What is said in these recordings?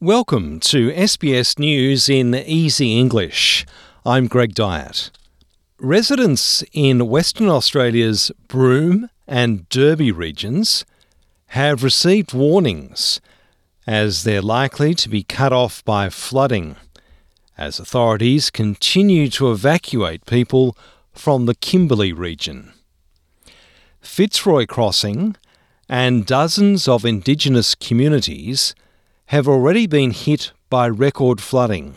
Welcome to SBS News in Easy English. I'm Greg Dyett. Residents in Western Australia's Broome and Derby regions have received warnings as they're likely to be cut off by flooding as authorities continue to evacuate people from the Kimberley region. Fitzroy Crossing and dozens of Indigenous communities have already been hit by record flooding.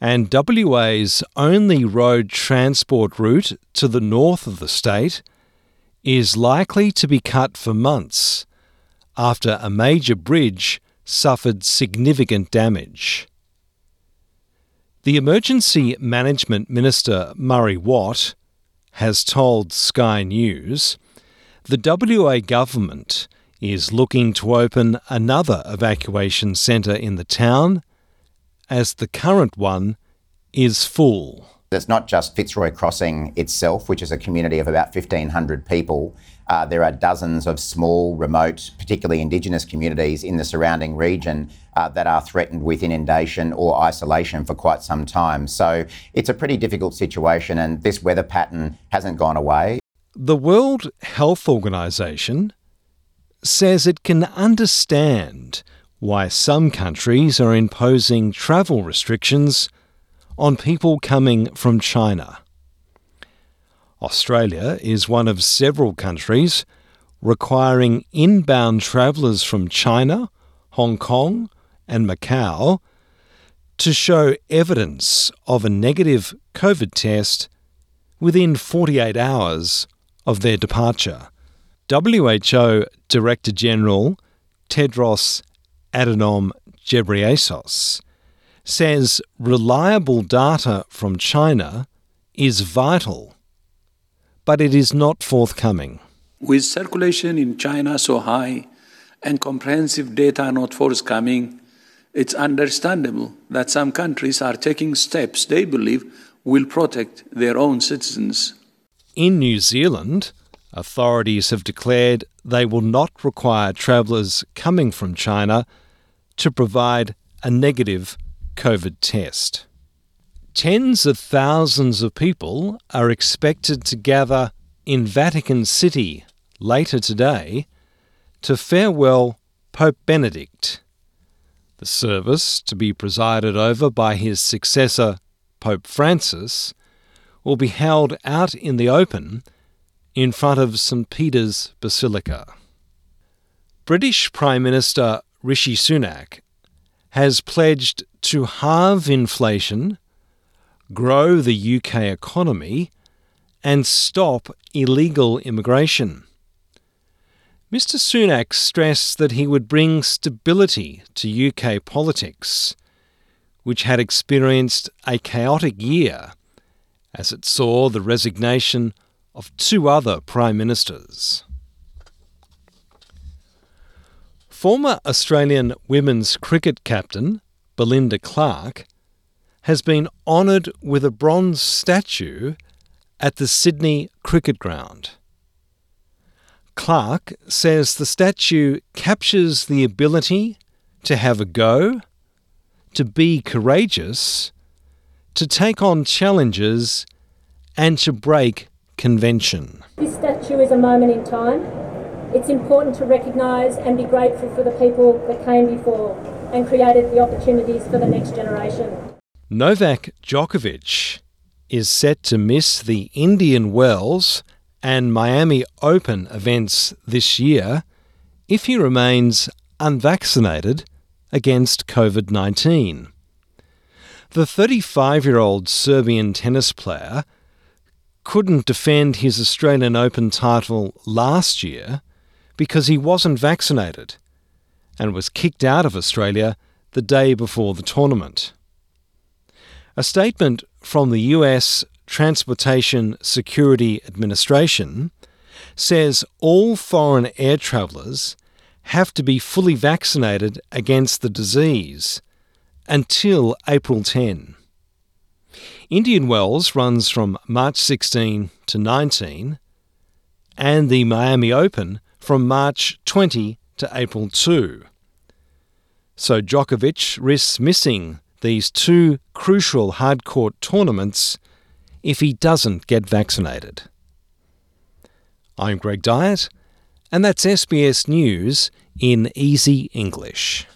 And WA's only road transport route to the north of the state is likely to be cut for months after a major bridge suffered significant damage. The Emergency Management Minister Murray Watt has told Sky News the WA government is looking to open another evacuation centre in the town as the current one is full. It's not just Fitzroy Crossing itself, which is a community of about 1,500 people. Uh, there are dozens of small, remote, particularly Indigenous communities in the surrounding region uh, that are threatened with inundation or isolation for quite some time. So it's a pretty difficult situation, and this weather pattern hasn't gone away. The World Health Organization says it can understand why some countries are imposing travel restrictions on people coming from China. Australia is one of several countries requiring inbound travellers from China, Hong Kong, and Macau to show evidence of a negative COVID test within 48 hours of their departure. WHO Director General Tedros Adhanom Ghebreyesus says reliable data from China is vital, but it is not forthcoming. With circulation in China so high and comprehensive data not forthcoming, it's understandable that some countries are taking steps they believe will protect their own citizens. In New Zealand, authorities have declared they will not require travellers coming from China to provide a negative COVID test. Tens of thousands of people are expected to gather in Vatican City later today to farewell Pope Benedict. The service, to be presided over by his successor, Pope Francis, will be held out in the open in front of St Peter's Basilica. British Prime Minister Rishi Sunak has pledged to halve inflation, grow the UK economy, and stop illegal immigration. Mr Sunak stressed that he would bring stability to UK politics, which had experienced a chaotic year as it saw the resignation of two other Prime Ministers. Former Australian women's cricket captain Belinda Clark has been honoured with a bronze statue at the Sydney Cricket Ground. Clark says the statue captures the ability to have a go, to be courageous, to take on challenges, and to break convention. This statue is a moment in time. It's important to recognise and be grateful for the people that came before and created the opportunities for the next generation. Novak Djokovic is set to miss the Indian Wells and Miami Open events this year if he remains unvaccinated against COVID 19. The 35 year old Serbian tennis player couldn't defend his Australian Open title last year because he wasn't vaccinated and was kicked out of Australia the day before the tournament. A statement from the US Transportation Security Administration says all foreign air travellers have to be fully vaccinated against the disease until April 10. Indian Wells runs from March 16 to 19, and the Miami Open from March 20 to April 2. So Djokovic risks missing these two crucial hardcourt tournaments if he doesn't get vaccinated. I'm Greg Dyett, and that's SBS News in Easy English.